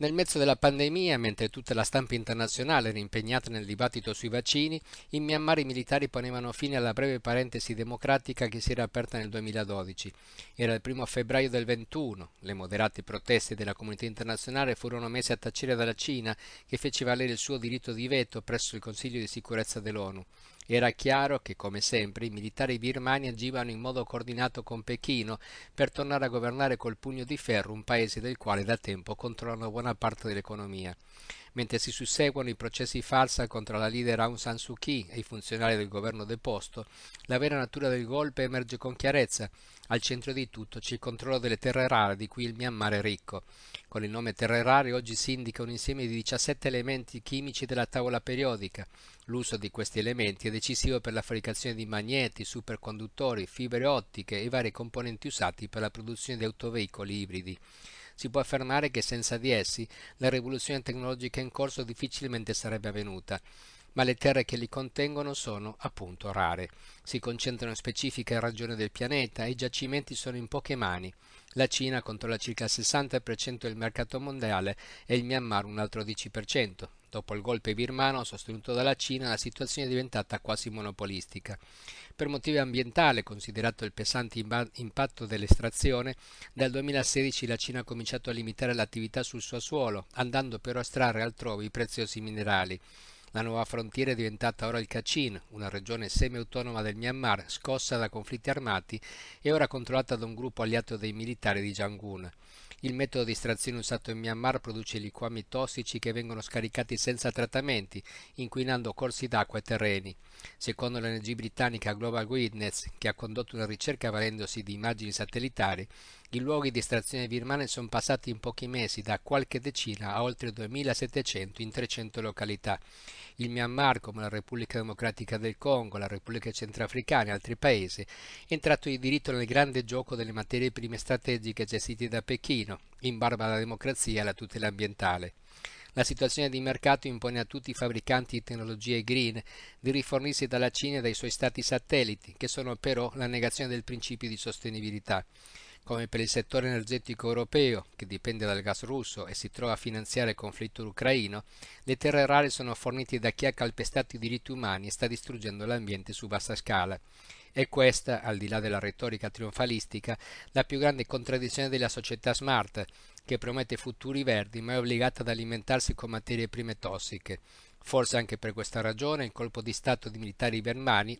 Nel mezzo della pandemia, mentre tutta la stampa internazionale era impegnata nel dibattito sui vaccini, in Myanmar i militari ponevano fine alla breve parentesi democratica che si era aperta nel 2012. Era il primo febbraio del 21. Le moderate proteste della comunità internazionale furono messe a tacere dalla Cina, che fece valere il suo diritto di veto presso il Consiglio di sicurezza dell'ONU. Era chiaro che, come sempre, i militari birmani agivano in modo coordinato con Pechino per tornare a governare col pugno di ferro un paese del quale da tempo controllano buona parte dell'economia. Mentre si susseguono i processi falsa contro la leader Aung San Suu Kyi e i funzionari del governo deposto, la vera natura del golpe emerge con chiarezza. Al centro di tutto c'è il controllo delle terre rare di cui il Myanmar è ricco. Con il nome terre rare oggi si indica un insieme di 17 elementi chimici della tavola periodica. L'uso di questi elementi è decisivo per la fabbricazione di magneti, superconduttori, fibre ottiche e vari componenti usati per la produzione di autoveicoli ibridi. Si può affermare che senza di essi la rivoluzione tecnologica in corso difficilmente sarebbe avvenuta ma le terre che li contengono sono appunto rare. Si concentrano in specifiche regioni del pianeta e i giacimenti sono in poche mani. La Cina controlla circa il 60% del mercato mondiale e il Myanmar un altro 10%. Dopo il golpe birmano sostenuto dalla Cina, la situazione è diventata quasi monopolistica. Per motivi ambientali, considerato il pesante impatto dell'estrazione, dal 2016 la Cina ha cominciato a limitare l'attività sul suo suolo, andando però a estrarre altrove i preziosi minerali. La nuova frontiera è diventata ora il Kachin, una regione semi-autonoma del Myanmar scossa da conflitti armati e ora controllata da un gruppo aliato dei militari di Jangun. Il metodo di estrazione usato in Myanmar produce liquami tossici che vengono scaricati senza trattamenti, inquinando corsi d'acqua e terreni. Secondo l'ONG britannica Global Witness, che ha condotto una ricerca valendosi di immagini satellitari, i luoghi di estrazione birmane sono passati in pochi mesi da qualche decina a oltre 2700 in 300 località. Il Myanmar, come la Repubblica Democratica del Congo, la Repubblica Centrafricana e altri paesi, è entrato di diritto nel grande gioco delle materie prime strategiche gestite da Pechino, in barba alla democrazia e alla tutela ambientale. La situazione di mercato impone a tutti i fabbricanti di tecnologie green di rifornirsi dalla Cina e dai suoi stati satelliti, che sono però la negazione del principio di sostenibilità come per il settore energetico europeo, che dipende dal gas russo e si trova a finanziare il conflitto ucraino, le terre rare sono fornite da chi ha calpestato i diritti umani e sta distruggendo l'ambiente su vasta scala. E questa, al di là della retorica trionfalistica, la più grande contraddizione della società smart, che promette futuri verdi ma è obbligata ad alimentarsi con materie prime tossiche. Forse anche per questa ragione il colpo di Stato di militari birmani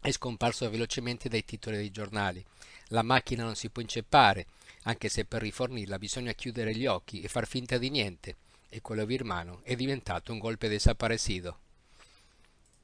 è scomparso velocemente dai titoli dei giornali. La macchina non si può inceppare, anche se per rifornirla bisogna chiudere gli occhi e far finta di niente, e quello birmano è diventato un golpe desaparecido.